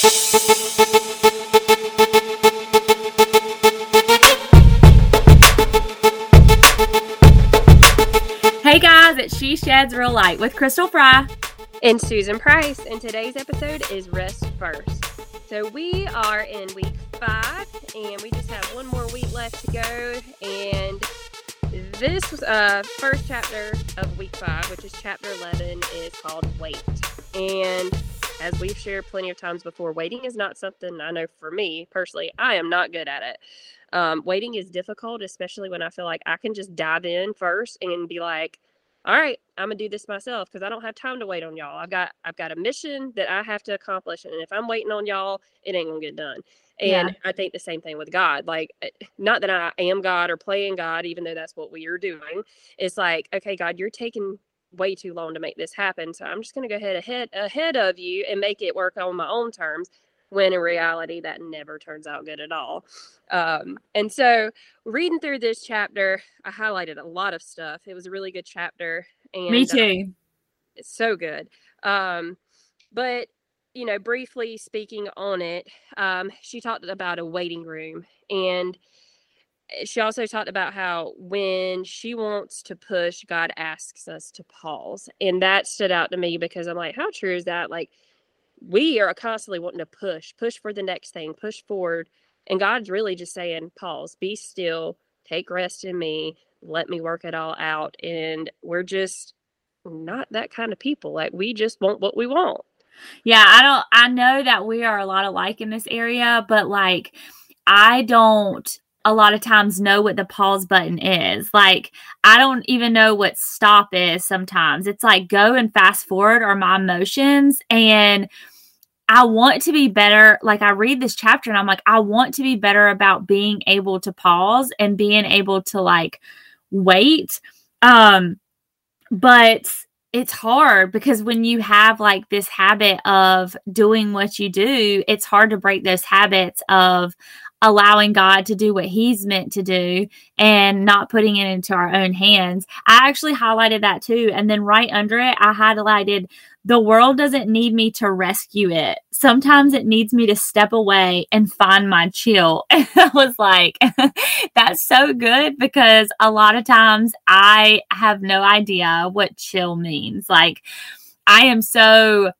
Hey guys, it's She Sheds Real Light with Crystal Fry. And Susan Price, and today's episode is Rest First. So we are in week five, and we just have one more week left to go. And this uh, first chapter of week five, which is chapter 11, is called Wait. And as we've shared plenty of times before, waiting is not something I know for me personally, I am not good at it. Um, waiting is difficult, especially when I feel like I can just dive in first and be like, all right, I'm gonna do this myself because I don't have time to wait on y'all. I've got I've got a mission that I have to accomplish, and if I'm waiting on y'all, it ain't gonna get done. And yeah. I think the same thing with God. Like, eh, not that I am God or playing God, even though that's what we are doing. It's like, okay, God, you're taking way too long to make this happen, so I'm just gonna go ahead ahead ahead of you and make it work on my own terms when in reality that never turns out good at all. Um, and so, reading through this chapter, I highlighted a lot of stuff. It was a really good chapter. And, Me uh, too. Uh, it's so good. Um, but you know, briefly speaking on it, um, she talked about a waiting room, and Eh, she also talked about how when she wants to push, God asks us to pause, and that stood out to me because I'm like, how true is that? Like we are constantly wanting to push, push for the next thing, push forward. And God's really just saying, pause, be still, take rest in me, let me work it all out. And we're just not that kind of people. Like we just want what we want. Yeah, I don't, I know that we are a lot alike in this area, but like, I don't a lot of times know what the pause button is. Like, I don't even know what stop is sometimes. It's like go and fast forward are my emotions. And I want to be better. Like, I read this chapter and I'm like, I want to be better about being able to pause and being able to like wait. Um, but it's hard because when you have like this habit of doing what you do, it's hard to break those habits of allowing God to do what He's meant to do and not putting it into our own hands. I actually highlighted that too. And then right under it, I highlighted the world doesn't need me to rescue it. Sometimes it needs me to step away and find my chill. I was like, that's so good because a lot of times I have no idea what chill means. Like, I am so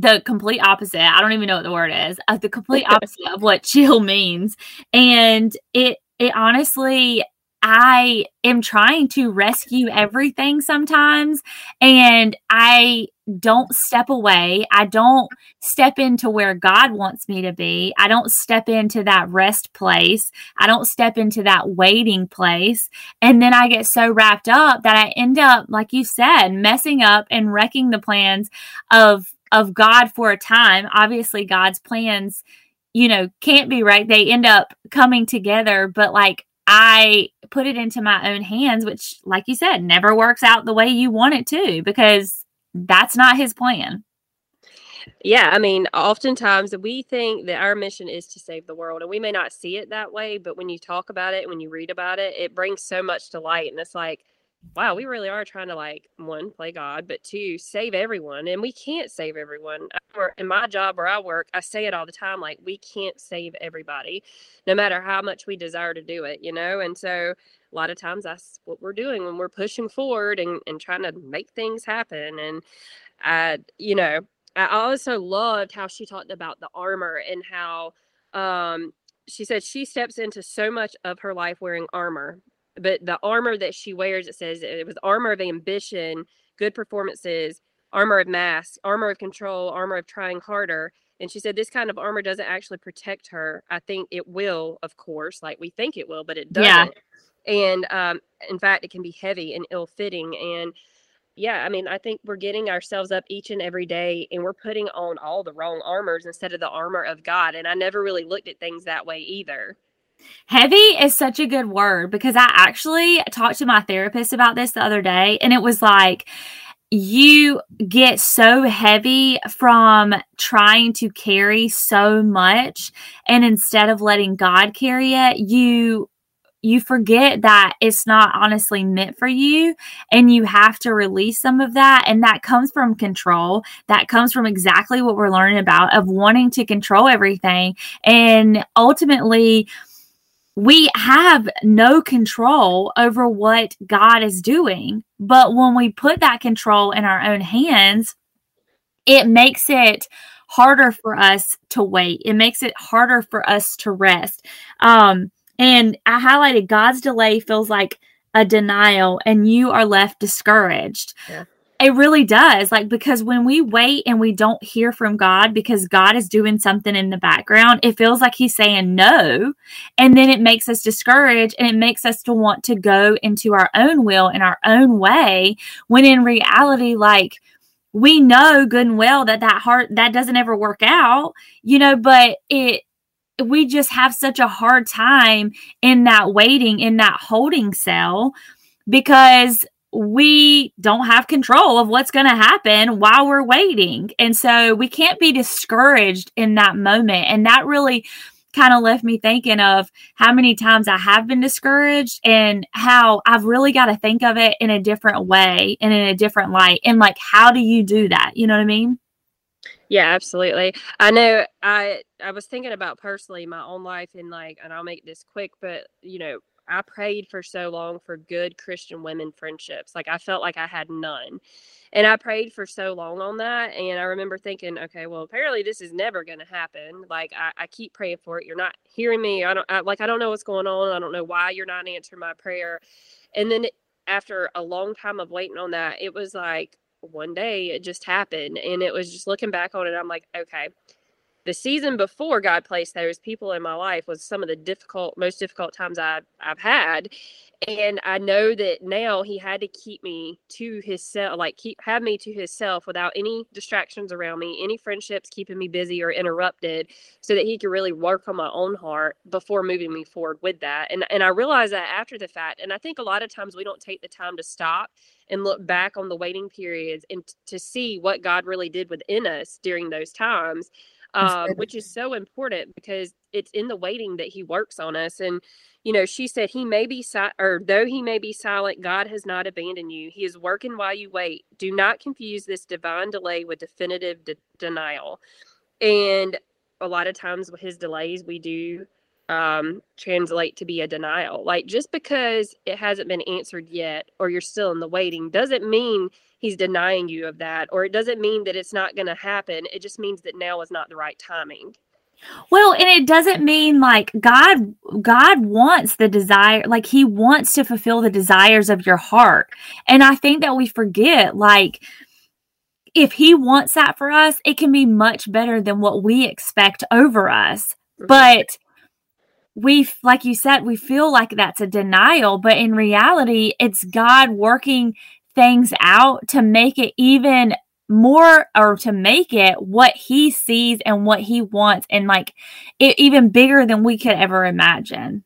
the complete opposite. I don't even know what the word is. Uh, the complete opposite of what chill means. And it it honestly I am trying to rescue everything sometimes and I don't step away. I don't step into where God wants me to be. I don't step into that rest place. I don't step into that waiting place. And then I get so wrapped up that I end up, like you said, messing up and wrecking the plans of of God for a time. Obviously, God's plans, you know, can't be right. They end up coming together, but like I put it into my own hands, which, like you said, never works out the way you want it to because that's not his plan. Yeah, I mean, oftentimes we think that our mission is to save the world, and we may not see it that way, but when you talk about it, when you read about it, it brings so much to light. And it's like, wow, we really are trying to like one play God, but two save everyone, and we can't save everyone. In my job where I work, I say it all the time, like we can't save everybody, no matter how much we desire to do it, you know. And so a lot of times that's what we're doing when we're pushing forward and and trying to make things happen. And I, you know, I also loved how she talked about the armor and how um she said she steps into so much of her life wearing armor but the armor that she wears, it says it was armor of ambition, good performances, armor of mass, armor of control, armor of trying harder. And she said this kind of armor doesn't actually protect her. I think it will, of course, like we think it will, but it doesn't. Yeah. And um, in fact, it can be heavy and ill fitting. And yeah, I mean, I think we're getting ourselves up each and every day and we're putting on all the wrong armors instead of the armor of God. And I never really looked at things that way either. Heavy is such a good word because I actually talked to my therapist about this the other day, and it was like, you get so heavy from trying to carry so much, and instead of letting God carry it, you you forget that it's not honestly meant for you and you have to release some of that and that comes from control. That comes from exactly what we're learning about of wanting to control everything and ultimately we have no control over what God is doing. But when we put that control in our own hands, it makes it harder for us to wait. It makes it harder for us to rest. Um, and I highlighted God's delay feels like a denial, and you are left discouraged. Yeah. It really does. Like, because when we wait and we don't hear from God because God is doing something in the background, it feels like He's saying no. And then it makes us discouraged and it makes us to want to go into our own will in our own way. When in reality, like, we know good and well that that heart that doesn't ever work out, you know, but it, we just have such a hard time in that waiting, in that holding cell because we don't have control of what's going to happen while we're waiting. And so we can't be discouraged in that moment. And that really kind of left me thinking of how many times I have been discouraged and how I've really got to think of it in a different way and in a different light. And like, how do you do that? You know what I mean? Yeah, absolutely. I know I I was thinking about personally my own life and like and I'll make this quick, but you know, I prayed for so long for good Christian women friendships. Like I felt like I had none. And I prayed for so long on that. And I remember thinking, okay, well, apparently this is never going to happen. Like I, I, keep praying for it. You're not hearing me. I don't I, like, I don't know what's going on. I don't know why you're not answering my prayer. And then after a long time of waiting on that, it was like one day it just happened. And it was just looking back on it. I'm like, okay, the season before God placed those people in my life was some of the difficult, most difficult times I, I've had. And I know that now he had to keep me to his self, like keep have me to himself without any distractions around me, any friendships keeping me busy or interrupted, so that he could really work on my own heart before moving me forward with that. And and I realized that after the fact. And I think a lot of times we don't take the time to stop and look back on the waiting periods and t- to see what God really did within us during those times um, which is so important because it's in the waiting that he works on us. And, you know, she said, He may be, si- or though he may be silent, God has not abandoned you. He is working while you wait. Do not confuse this divine delay with definitive de- denial. And a lot of times with his delays, we do um, translate to be a denial. Like just because it hasn't been answered yet, or you're still in the waiting, doesn't mean he's denying you of that, or it doesn't mean that it's not going to happen. It just means that now is not the right timing. Well, and it doesn't mean like God God wants the desire like he wants to fulfill the desires of your heart. And I think that we forget like if he wants that for us, it can be much better than what we expect over us. Mm-hmm. But we like you said we feel like that's a denial but in reality it's god working things out to make it even more or to make it what he sees and what he wants and like it, even bigger than we could ever imagine.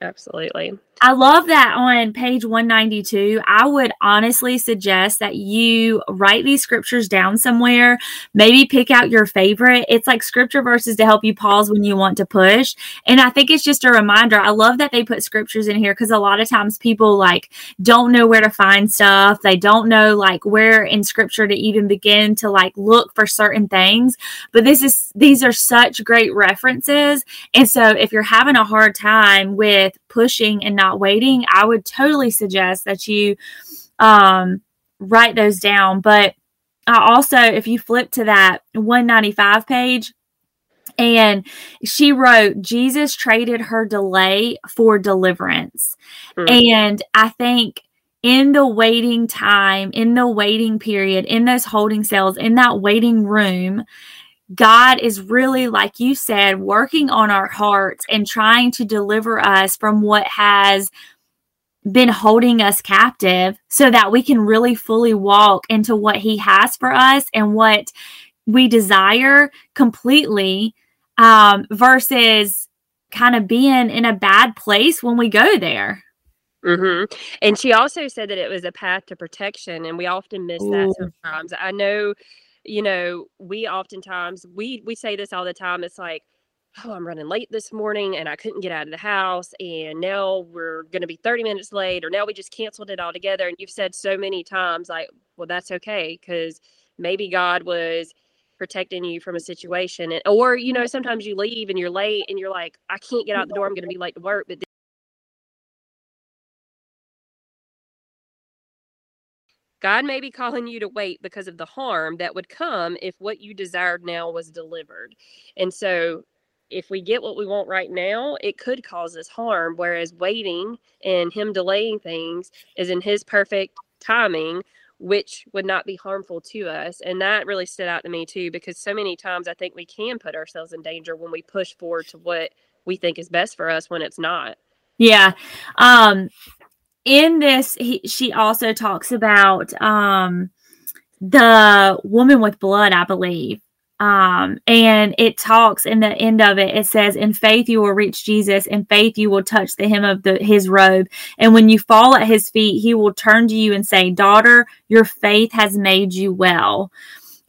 Absolutely I love that on page 192. I would honestly suggest that you write these scriptures down somewhere, maybe pick out your favorite. It's like scripture verses to help you pause when you want to push. And I think it's just a reminder. I love that they put scriptures in here because a lot of times people like don't know where to find stuff. They don't know like where in scripture to even begin to like look for certain things. But this is, these are such great references. And so if you're having a hard time with pushing and not waiting, I would totally suggest that you um, write those down. But I also, if you flip to that 195 page, and she wrote, Jesus traded her delay for deliverance. Mm. And I think in the waiting time, in the waiting period, in those holding cells, in that waiting room, God is really, like you said, working on our hearts and trying to deliver us from what has been holding us captive so that we can really fully walk into what He has for us and what we desire completely um, versus kind of being in a bad place when we go there. Mm-hmm. And she also said that it was a path to protection, and we often miss Ooh. that sometimes. I know you know, we oftentimes we we say this all the time. It's like oh, I'm running late this morning and I couldn't get out of the house. And now we're going to be 30 minutes late, or now we just canceled it all together. And you've said so many times, like, well, that's okay because maybe God was protecting you from a situation. And, or, you know, sometimes you leave and you're late and you're like, I can't get out the door. I'm going to be late to work. But God may be calling you to wait because of the harm that would come if what you desired now was delivered. And so if we get what we want right now, it could cause us harm. Whereas waiting and Him delaying things is in His perfect timing, which would not be harmful to us. And that really stood out to me too, because so many times I think we can put ourselves in danger when we push forward to what we think is best for us when it's not. Yeah. Um, in this, he, she also talks about um, the woman with blood, I believe um, and it talks in the end of it, it says, In faith you will reach Jesus, in faith you will touch the hem of the, his robe. And when you fall at his feet, he will turn to you and say, Daughter, your faith has made you well.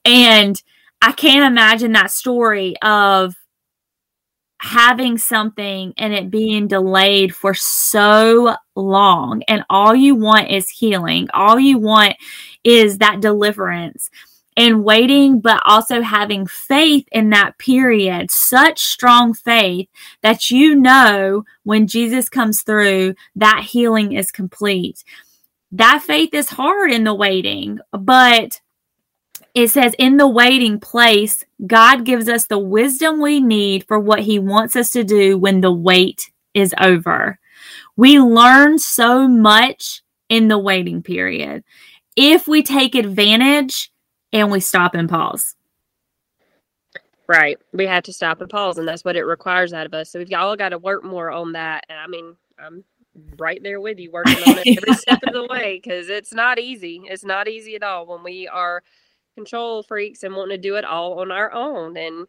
And I can't imagine that story of having something and it being delayed for so long and all you want is healing all you want is that deliverance and waiting, but also having faith in that period, such strong faith that you know when Jesus comes through, that healing is complete. That faith is hard in the waiting, but it says in the waiting place, God gives us the wisdom we need for what He wants us to do when the wait is over. We learn so much in the waiting period. If we take advantage, and we stop and pause. Right. We have to stop and pause, and that's what it requires out of us. So we've all got to work more on that. And I mean, I'm right there with you, working on it every step of the way because it's not easy. It's not easy at all when we are control freaks and wanting to do it all on our own. And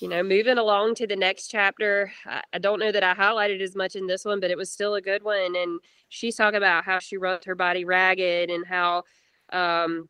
you know, moving along to the next chapter, I, I don't know that I highlighted as much in this one, but it was still a good one. And she's talking about how she wrote her body ragged and how um,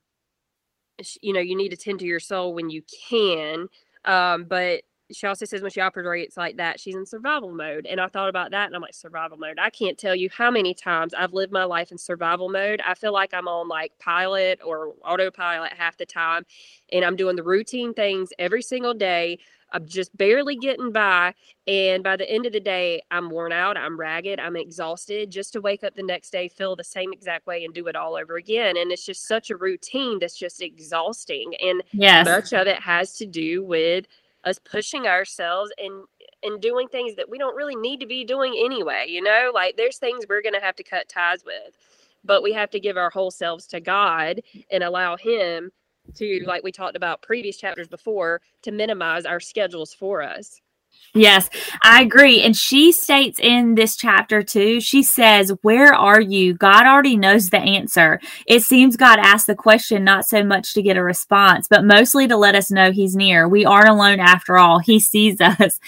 you know you need to tend to your soul when you can um, but she also says when she operates like that she's in survival mode and i thought about that and i'm like survival mode i can't tell you how many times i've lived my life in survival mode i feel like i'm on like pilot or autopilot half the time and i'm doing the routine things every single day I'm just barely getting by. And by the end of the day, I'm worn out, I'm ragged, I'm exhausted just to wake up the next day, feel the same exact way, and do it all over again. And it's just such a routine that's just exhausting. And yes. much of it has to do with us pushing ourselves and and doing things that we don't really need to be doing anyway you know? Like there's things we're going to have to cut ties with but we have to give our whole selves to god and allow him to like we talked about previous chapters before to minimize our schedules for us Yes, I agree. And she states in this chapter too, she says, Where are you? God already knows the answer. It seems God asked the question not so much to get a response, but mostly to let us know He's near. We aren't alone after all. He sees us.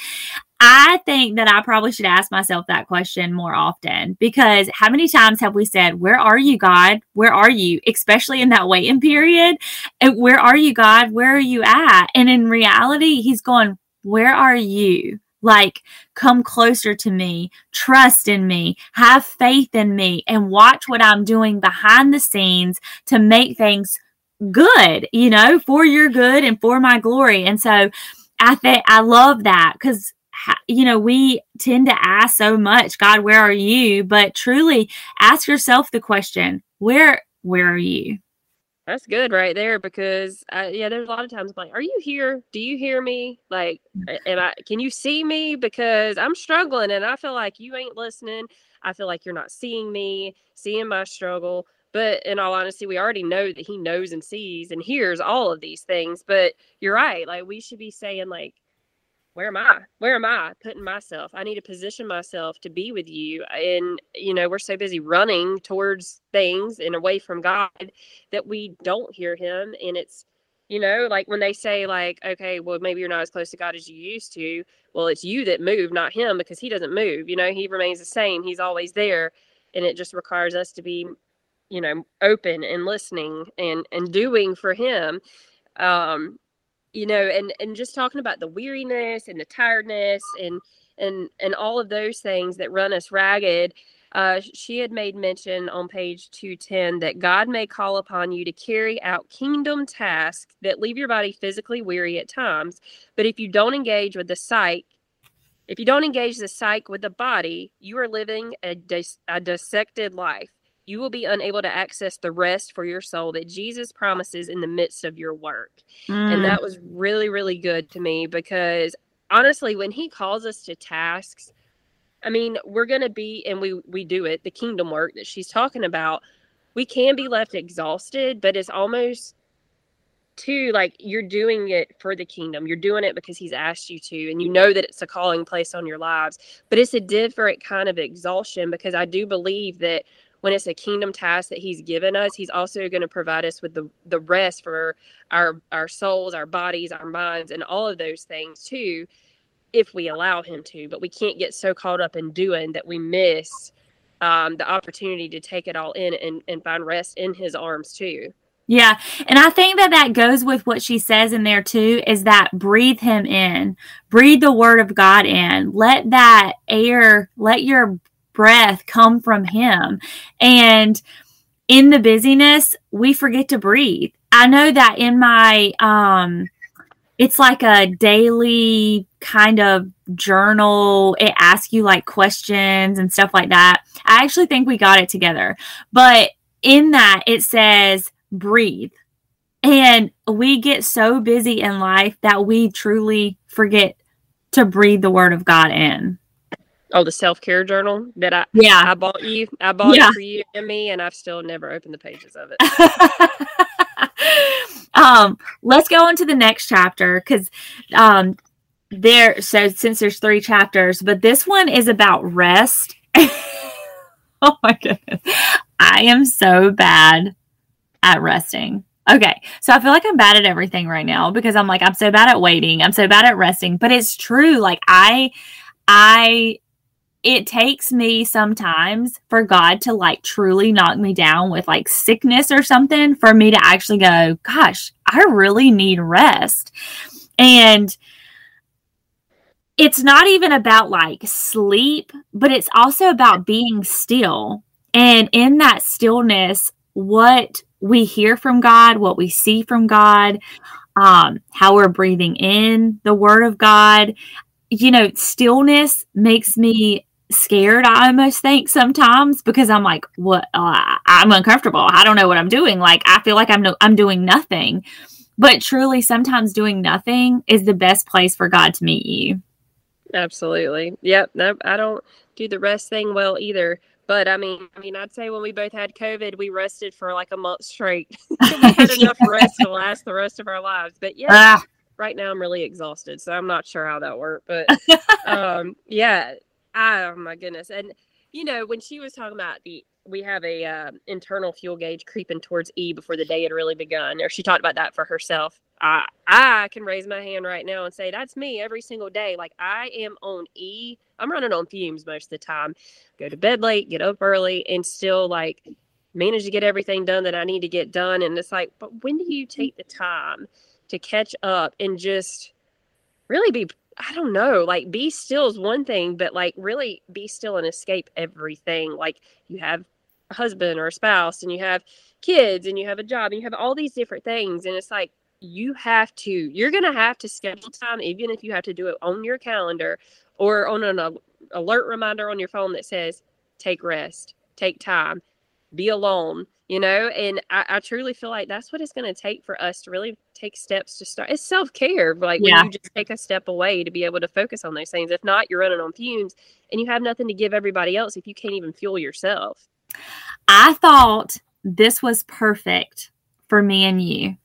I think that I probably should ask myself that question more often because how many times have we said, Where are you, God? Where are you? Especially in that waiting period. Where are you, God? Where are you at? And in reality, He's going, Where are you? Like, come closer to me, trust in me, have faith in me, and watch what I'm doing behind the scenes to make things good, you know, for your good and for my glory. And so I think I love that because you know, we tend to ask so much, God, where are you? But truly ask yourself the question, where where are you? That's good right there because uh, yeah, there's a lot of times I'm like, are you here? Do you hear me? Like, am I? Can you see me? Because I'm struggling and I feel like you ain't listening. I feel like you're not seeing me, seeing my struggle. But in all honesty, we already know that he knows and sees and hears all of these things. But you're right. Like we should be saying like, where am I? Where am I putting myself? I need to position myself to be with you. And, you know, we're so busy running towards things and away from God that we don't hear Him. And it's, you know, like when they say, like, okay, well, maybe you're not as close to God as you used to. Well, it's you that move, not Him, because He doesn't move. You know, He remains the same, He's always there. And it just requires us to be, you know, open and listening and, and doing for Him. Um, you know, and and just talking about the weariness and the tiredness and and and all of those things that run us ragged. Uh, she had made mention on page 210 that God may call upon you to carry out kingdom tasks that leave your body physically weary at times. But if you don't engage with the psyche, if you don't engage the psyche with the body, you are living a, dis- a dissected life. You will be unable to access the rest for your soul that Jesus promises in the midst of your work. Mm. And that was really, really good to me because honestly, when he calls us to tasks, I mean, we're going to be, and we we do it, the kingdom work that she's talking about. We can be left exhausted, but it's almost too like you're doing it for the kingdom. You're doing it because he's asked you to, and you know that it's a calling place on your lives. But it's a different kind of exhaustion because I do believe that when it's a kingdom task that he's given us, he's also going to provide us with the the rest for our our souls, our bodies, our minds, and all of those things too if we allow him to, but we can't get so caught up in doing that we miss um, the opportunity to take it all in and, and find rest in his arms too. Yeah. And I think that that goes with what she says in there too is that breathe him in, breathe the word of God in, let that air, let your breath come from him. And in the busyness, we forget to breathe. I know that in my, um, it's like a daily kind of journal. It asks you like questions and stuff like that. I actually think we got it together. But in that, it says breathe. And we get so busy in life that we truly forget to breathe the word of God in. Oh, the self care journal that I yeah I bought you. I bought yeah. it for you and me, and I've still never opened the pages of it. um, let's go on to the next chapter because um, there. So since there's three chapters, but this one is about rest. oh my goodness, I am so bad at resting. Okay, so I feel like I'm bad at everything right now because I'm like I'm so bad at waiting. I'm so bad at resting, but it's true. Like I, I it takes me sometimes for God to like truly knock me down with like sickness or something for me to actually go, gosh, I really need rest. And it's not even about like sleep, but it's also about being still. And in that stillness, what we hear from God, what we see from God, um, how we're breathing in the word of God, you know, stillness makes me scared i almost think sometimes because i'm like what uh, i'm uncomfortable. I don't know what i'm doing. Like i feel like i'm no i'm doing nothing. But truly sometimes doing nothing is the best place for god to meet you. Absolutely. Yep no i don't do the rest thing well either. But i mean i mean i'd say when we both had covid we rested for like a month straight. We had enough rest to last the rest of our lives. But yeah ah. right now i'm really exhausted so i'm not sure how that worked but um yeah Oh my goodness. And you know, when she was talking about the we have a uh, internal fuel gauge creeping towards E before the day had really begun, or she talked about that for herself. I I can raise my hand right now and say that's me every single day. Like I am on E. I'm running on fumes most of the time. Go to bed late, get up early, and still like manage to get everything done that I need to get done. And it's like, but when do you take the time to catch up and just really be I don't know, like be still is one thing, but like really be still and escape everything. Like you have a husband or a spouse and you have kids and you have a job and you have all these different things. And it's like you have to, you're going to have to schedule time, even if you have to do it on your calendar or on an alert reminder on your phone that says, take rest, take time, be alone you know and I, I, truly feel like that's what it's going to take for us to really take steps to start it's self-care like yeah. when you just take a step away to be able to focus on those things if not you're running on fumes and you have nothing to give everybody else if you can't even fuel yourself i thought this was perfect for me and you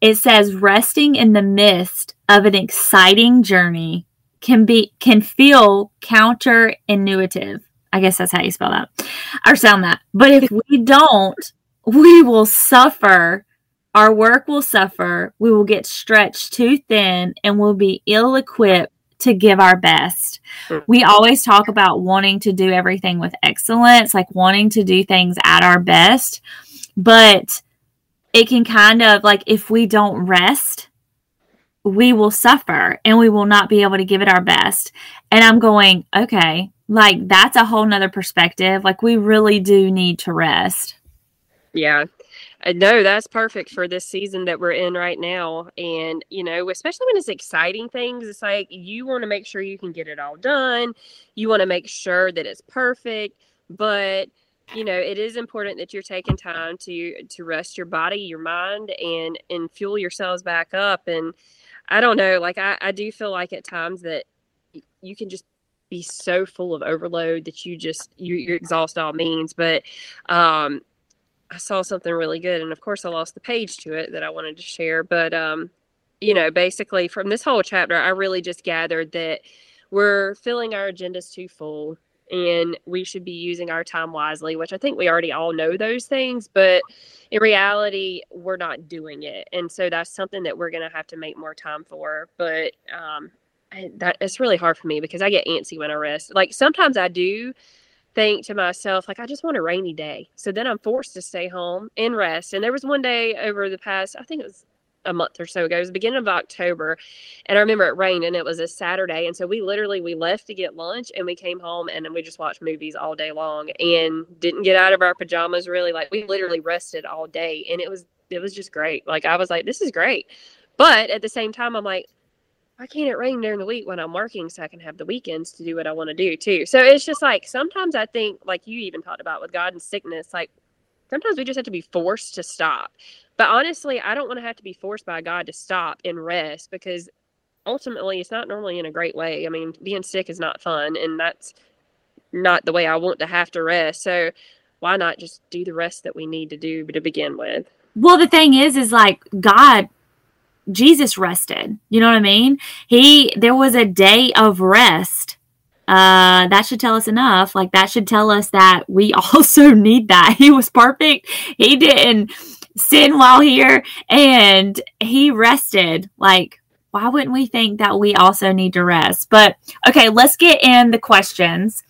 it says resting in the midst of an exciting journey can be can feel counterintuitive I guess that's how you spell that or sound that. But if we don't, we will suffer. Our work will suffer. We will get stretched too thin and we'll be ill equipped to give our best. We always talk about wanting to do everything with excellence, like wanting to do things at our best. But it can kind of like if we don't rest, we will suffer and we will not be able to give it our best. And I'm going, okay, like that's a whole nother perspective. Like we really do need to rest. Yeah. Uh, no, that's perfect for this season that we're in right now. And, you know, especially when it's exciting things, it's like you want to make sure you can get it all done. You want to make sure that it's perfect. But, you know, it is important that you're taking time to to rest your body, your mind, and and fuel yourselves back up. And I don't know, like I, I do feel like at times that you can just be so full of overload that you just you, you exhaust all means. But um I saw something really good, and of course, I lost the page to it that I wanted to share. But um, you know, basically, from this whole chapter, I really just gathered that we're filling our agendas too full, and we should be using our time wisely. Which I think we already all know those things, but in reality, we're not doing it, and so that's something that we're going to have to make more time for. But um, I, that it's really hard for me because I get antsy when I rest. Like sometimes I do think to myself, like, I just want a rainy day. So then I'm forced to stay home and rest. And there was one day over the past, I think it was a month or so ago. It was the beginning of October. And I remember it rained and it was a Saturday. And so we literally we left to get lunch and we came home and then we just watched movies all day long and didn't get out of our pajamas really. Like we literally rested all day and it was it was just great. Like I was like, this is great. But at the same time, I'm like, why can't it rain during the week when I'm working so I can have the weekends to do what I want to do too? So it's just like sometimes I think, like you even talked about with God and sickness, like sometimes we just have to be forced to stop. But honestly, I don't want to have to be forced by God to stop and rest because ultimately it's not normally in a great way. I mean, being sick is not fun and that's not the way I want to have to rest. So why not just do the rest that we need to do to begin with? Well, the thing is, is like God Jesus rested. You know what I mean? He there was a day of rest. Uh, that should tell us enough. Like that should tell us that we also need that. He was perfect. He didn't sin while here and he rested. Like why wouldn't we think that we also need to rest? But okay, let's get in the questions.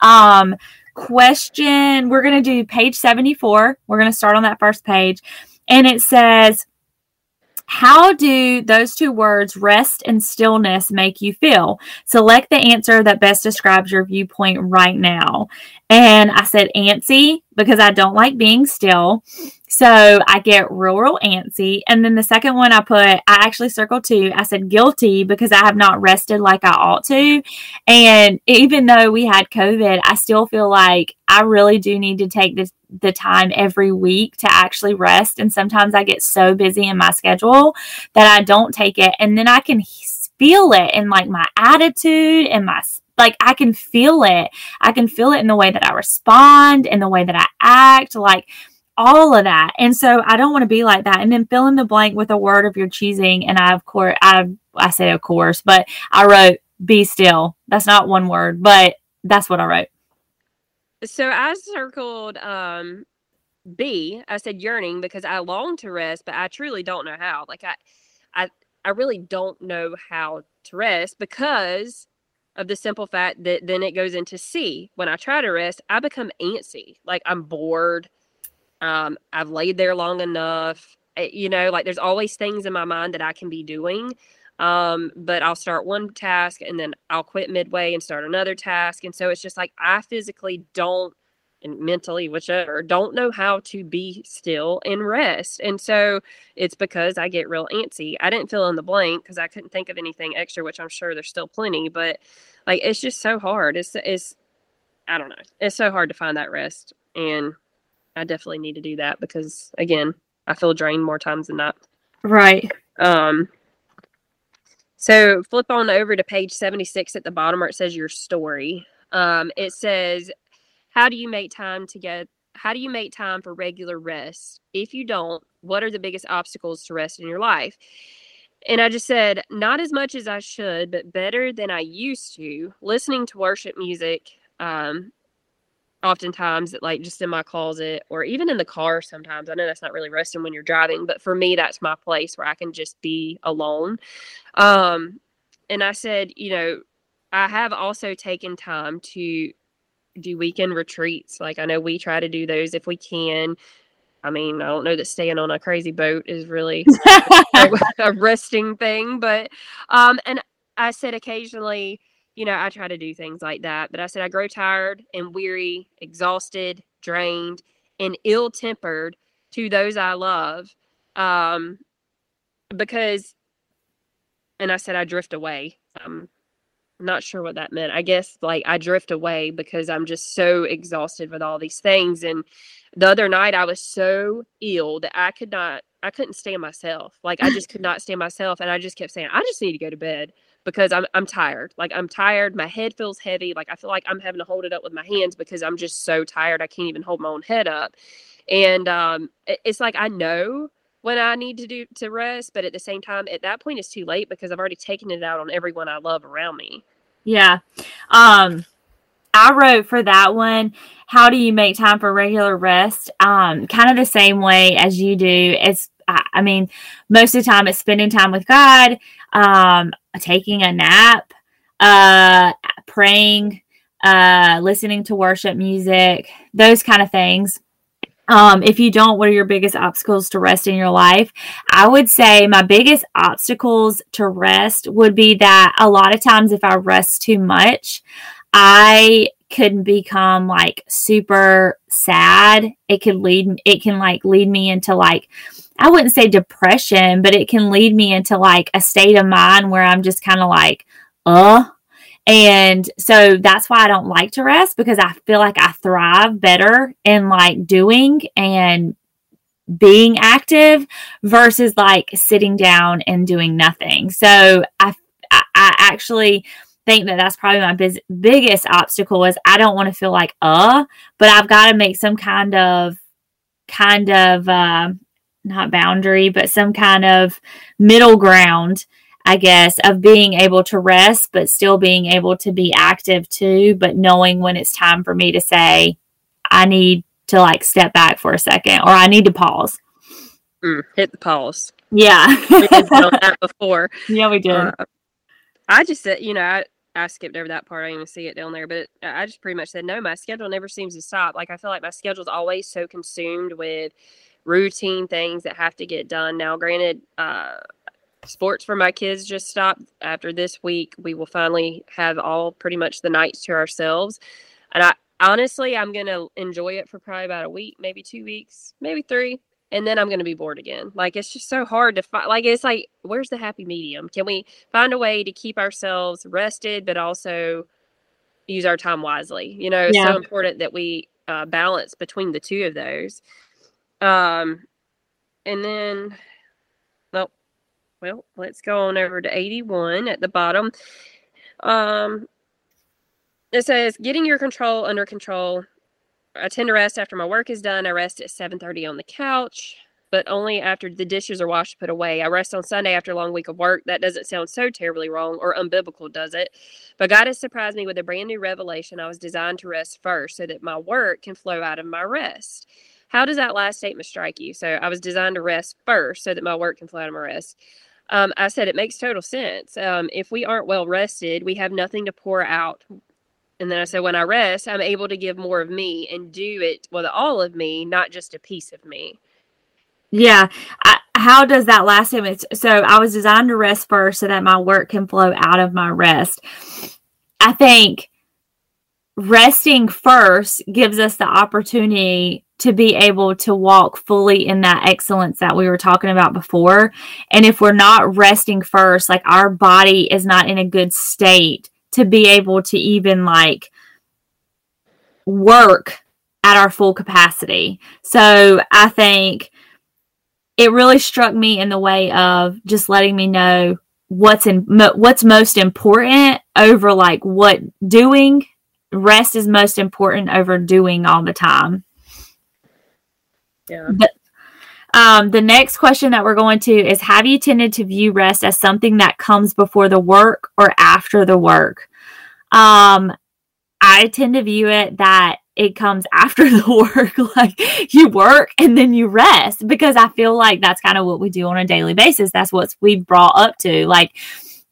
Um question we're going to do page 74. We're going to start on that first page and it says how do those two words, rest and stillness, make you feel? Select the answer that best describes your viewpoint right now. And I said antsy because I don't like being still. So I get real, real antsy. And then the second one I put, I actually circled two. I said guilty because I have not rested like I ought to. And even though we had COVID, I still feel like I really do need to take this the time every week to actually rest. And sometimes I get so busy in my schedule that I don't take it. And then I can feel it in like my attitude and my like I can feel it. I can feel it in the way that I respond, in the way that I act, like all of that. And so I don't want to be like that. And then fill in the blank with a word of your choosing. And I of course I I say of course, but I wrote be still. That's not one word, but that's what I wrote. So I circled um B. I said yearning because I long to rest, but I truly don't know how. Like I I I really don't know how to rest because of the simple fact that then it goes into C. When I try to rest, I become antsy. Like I'm bored. Um, I've laid there long enough. Eh, you know, like there's always things in my mind that I can be doing. Um, but I'll start one task and then I'll quit midway and start another task. And so it's just like I physically don't and mentally, whichever, don't know how to be still and rest. And so it's because I get real antsy. I didn't fill in the blank because I couldn't think of anything extra, which I'm sure there's still plenty, but like it's just so hard. It's it's I don't know. It's so hard to find that rest. And I definitely need to do that because again, I feel drained more times than not. Right. Um so flip on over to page 76 at the bottom where it says your story. Um, it says how do you make time to get how do you make time for regular rest? If you don't, what are the biggest obstacles to rest in your life? And I just said, not as much as I should, but better than I used to. Listening to worship music, um, oftentimes, like just in my closet or even in the car sometimes. I know that's not really resting when you're driving, but for me, that's my place where I can just be alone. Um, and I said, you know, I have also taken time to do weekend retreats. Like I know we try to do those if we can. I mean, I don't know that staying on a crazy boat is really a resting thing, but um, and I said occasionally, you know, I try to do things like that, but I said I grow tired and weary, exhausted, drained, and ill tempered to those I love, um, because, and I said I drift away. I'm not sure what that meant. I guess like I drift away because I'm just so exhausted with all these things. And the other night I was so ill that I could not, I couldn't stand myself. Like I just could not stand myself. And I just kept saying, I just need to go to bed because I'm, I'm tired. Like I'm tired. My head feels heavy. Like I feel like I'm having to hold it up with my hands because I'm just so tired. I can't even hold my own head up. And um, it's like I know when I need to do to rest, but at the same time, at that point, it's too late because I've already taken it out on everyone I love around me. Yeah. Um, I wrote for that one, how do you make time for regular rest? Um, kind of the same way as you do. It's, I, mean, most of the time it's spending time with God, um, taking a nap, uh, praying, uh, listening to worship music, those kind of things. Um, if you don't, what are your biggest obstacles to rest in your life? I would say my biggest obstacles to rest would be that a lot of times if I rest too much, I could become like super sad. It could lead, it can like lead me into like, I wouldn't say depression, but it can lead me into like a state of mind where I'm just kind of like, uh, and so that's why I don't like to rest because I feel like I thrive better in like doing and being active versus like sitting down and doing nothing. So I, I actually think that that's probably my biz- biggest obstacle is I don't want to feel like uh, but I've got to make some kind of kind of uh, not boundary, but some kind of middle ground I guess, of being able to rest, but still being able to be active too, but knowing when it's time for me to say, I need to like step back for a second or I need to pause. Mm, hit the pause. Yeah. we did that before. Yeah, we did. Uh, I just said, you know, I, I skipped over that part. I didn't even see it down there, but I just pretty much said, no, my schedule never seems to stop. Like, I feel like my schedule is always so consumed with routine things that have to get done. Now, granted, uh, sports for my kids just stopped after this week. We will finally have all pretty much the nights to ourselves. And I honestly, I'm going to enjoy it for probably about a week, maybe two weeks, maybe three. And then I'm going to be bored again. Like, it's just so hard to find. Like, it's like, where's the happy medium? Can we find a way to keep ourselves rested, but also use our time wisely? You know, it's so important that we uh, balance between the two of those. Um, and then well, let's go on over to 81 at the bottom. Um, it says getting your control under control. I tend to rest after my work is done. I rest at 7:30 on the couch, but only after the dishes are washed put away. I rest on Sunday after a long week of work. That doesn't sound so terribly wrong or unbiblical, does it? But God has surprised me with a brand new revelation. I was designed to rest first so that my work can flow out of my rest. How does that last statement strike you? So I was designed to rest first so that my work can flow out of my rest. Um, I said it makes total sense. Um, if we aren't well rested, we have nothing to pour out. And then I said, when I rest, I'm able to give more of me and do it with all of me, not just a piece of me. Yeah. I, how does that last image? So I was designed to rest first so that my work can flow out of my rest. I think resting first gives us the opportunity to be able to walk fully in that excellence that we were talking about before. And if we're not resting first, like our body is not in a good state to be able to even like work at our full capacity. So I think it really struck me in the way of just letting me know what's in what's most important over like what doing rest is most important over doing all the time um, the next question that we're going to is Have you tended to view rest as something that comes before the work or after the work? Um, I tend to view it that it comes after the work. like you work and then you rest because I feel like that's kind of what we do on a daily basis. That's what we've brought up to. Like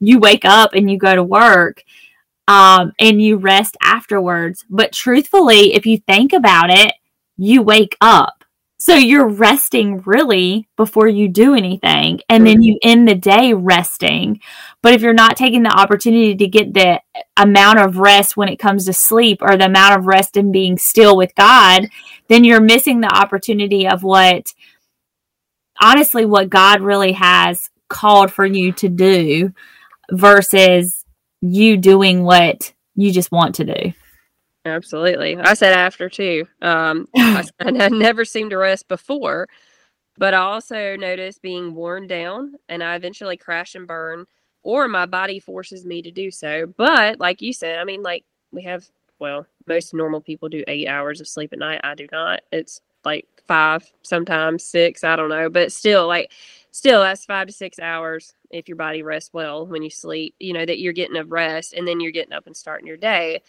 you wake up and you go to work um, and you rest afterwards. But truthfully, if you think about it, you wake up So you're resting really before you do anything. And then you end the day resting. But if you're not taking the opportunity to get the amount of rest when it comes to sleep or the amount of rest in being still with God, then you're missing the opportunity of what, honestly, what God really has called for you to do versus you doing what you just want to do. Absolutely. I said after too. Um, I, I never seemed to rest before, but I also noticed being worn down and I eventually crash and burn, or my body forces me to do so. But like you said, I mean, like we have, well, most normal people do eight hours of sleep at night. I do not. It's like five, sometimes six. I don't know. But still, like, still, that's five to six hours if your body rests well when you sleep, you know, that you're getting a rest and then you're getting up and starting your day.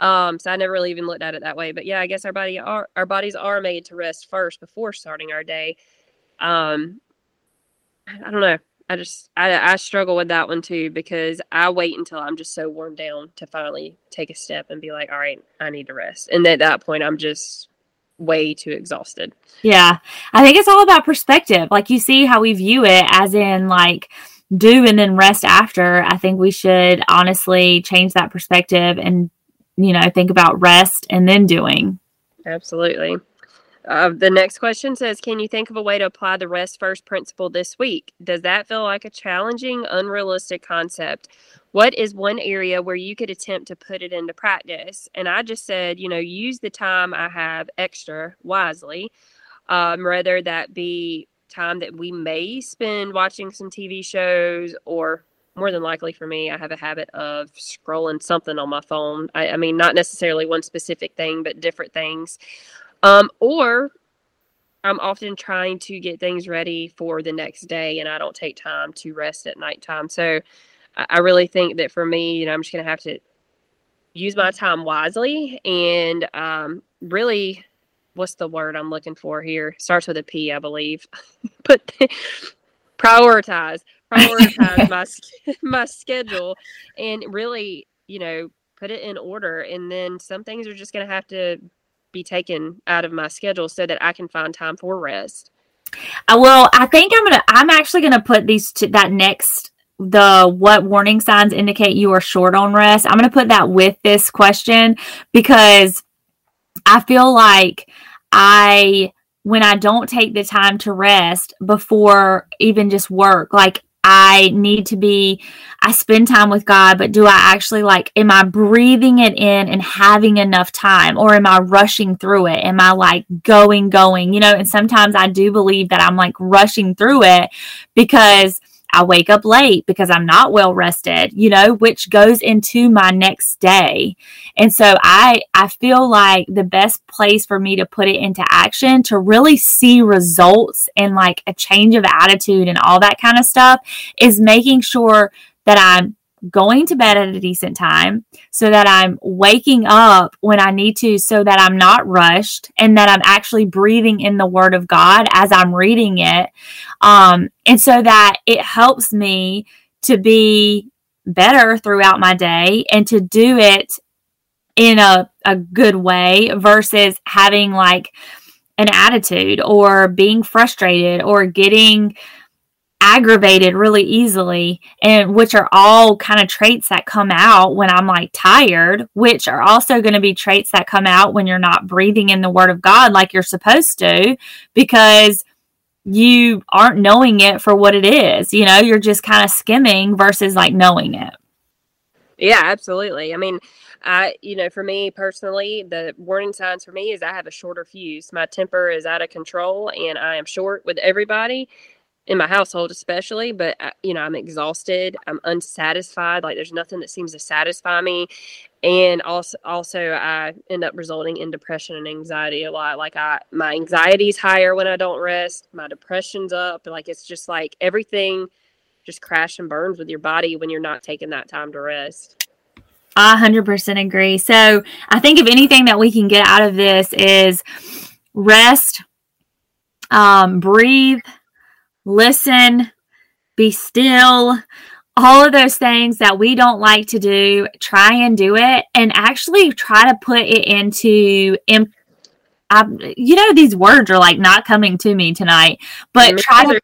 Um, so I never really even looked at it that way. But yeah, I guess our body are our bodies are made to rest first before starting our day. Um, I don't know. I just I, I struggle with that one too because I wait until I'm just so worn down to finally take a step and be like, all right, I need to rest. And at that point, I'm just way too exhausted. Yeah, I think it's all about perspective. Like you see how we view it, as in like do and then rest after. I think we should honestly change that perspective and you know, think about rest and then doing. Absolutely. Uh, the next question says Can you think of a way to apply the rest first principle this week? Does that feel like a challenging, unrealistic concept? What is one area where you could attempt to put it into practice? And I just said, you know, use the time I have extra wisely, um, that be time that we may spend watching some TV shows or more than likely for me, I have a habit of scrolling something on my phone. I, I mean, not necessarily one specific thing, but different things. Um, or I'm often trying to get things ready for the next day, and I don't take time to rest at nighttime. So I, I really think that for me, you know, I'm just going to have to use my time wisely and um, really what's the word I'm looking for here? Starts with a P, I believe. but prioritize prioritize my my schedule and really you know put it in order and then some things are just going to have to be taken out of my schedule so that I can find time for rest. Uh, well, I think I'm gonna. I'm actually gonna put these to that next. The what warning signs indicate you are short on rest. I'm gonna put that with this question because I feel like I when I don't take the time to rest before even just work, like I need to be, I spend time with God, but do I actually like, am I breathing it in and having enough time? Or am I rushing through it? Am I like going, going? You know, and sometimes I do believe that I'm like rushing through it because I wake up late because I'm not well rested, you know, which goes into my next day. And so I I feel like the best place for me to put it into action to really see results and like a change of attitude and all that kind of stuff is making sure that I'm going to bed at a decent time so that I'm waking up when I need to so that I'm not rushed and that I'm actually breathing in the word of God as I'm reading it. Um, and so that it helps me to be better throughout my day and to do it in a, a good way versus having like an attitude or being frustrated or getting aggravated really easily and which are all kind of traits that come out when I'm like tired, which are also going to be traits that come out when you're not breathing in the word of God like you're supposed to because you aren't knowing it for what it is. You know, you're just kind of skimming versus like knowing it. Yeah, absolutely. I mean, I, you know, for me personally, the warning signs for me is I have a shorter fuse. My temper is out of control and I am short with everybody in my household especially but uh, you know i'm exhausted i'm unsatisfied like there's nothing that seems to satisfy me and also also i end up resulting in depression and anxiety a lot like i my anxiety's higher when i don't rest my depression's up like it's just like everything just crash and burns with your body when you're not taking that time to rest I 100% agree. So, I think if anything that we can get out of this is rest, um, breathe, listen, be still, all of those things that we don't like to do, try and do it and actually try to put it into I, you know, these words are like not coming to me tonight, but try to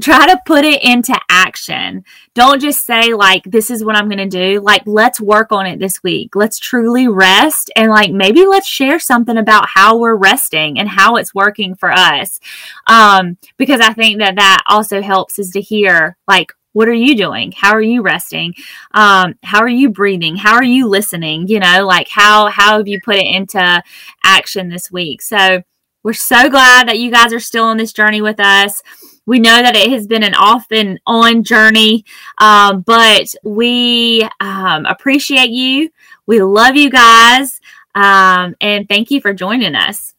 try to put it into action. Don't just say like this is what I'm going to do. Like let's work on it this week. Let's truly rest and like maybe let's share something about how we're resting and how it's working for us. Um because I think that that also helps is to hear like what are you doing how are you resting um, how are you breathing how are you listening you know like how how have you put it into action this week so we're so glad that you guys are still on this journey with us we know that it has been an off and on journey, um, but we um, appreciate you. We love you guys. Um, and thank you for joining us.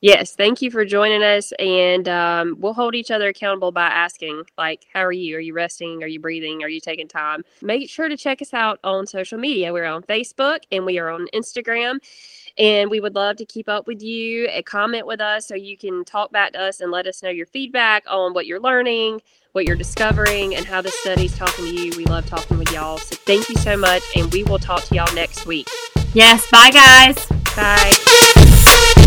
Yes, thank you for joining us. And um, we'll hold each other accountable by asking, like, how are you? Are you resting? Are you breathing? Are you taking time? Make sure to check us out on social media. We're on Facebook and we are on Instagram. And we would love to keep up with you and comment with us so you can talk back to us and let us know your feedback on what you're learning, what you're discovering, and how the study's talking to you. We love talking with y'all. So thank you so much. And we will talk to y'all next week. Yes. Bye, guys. Bye.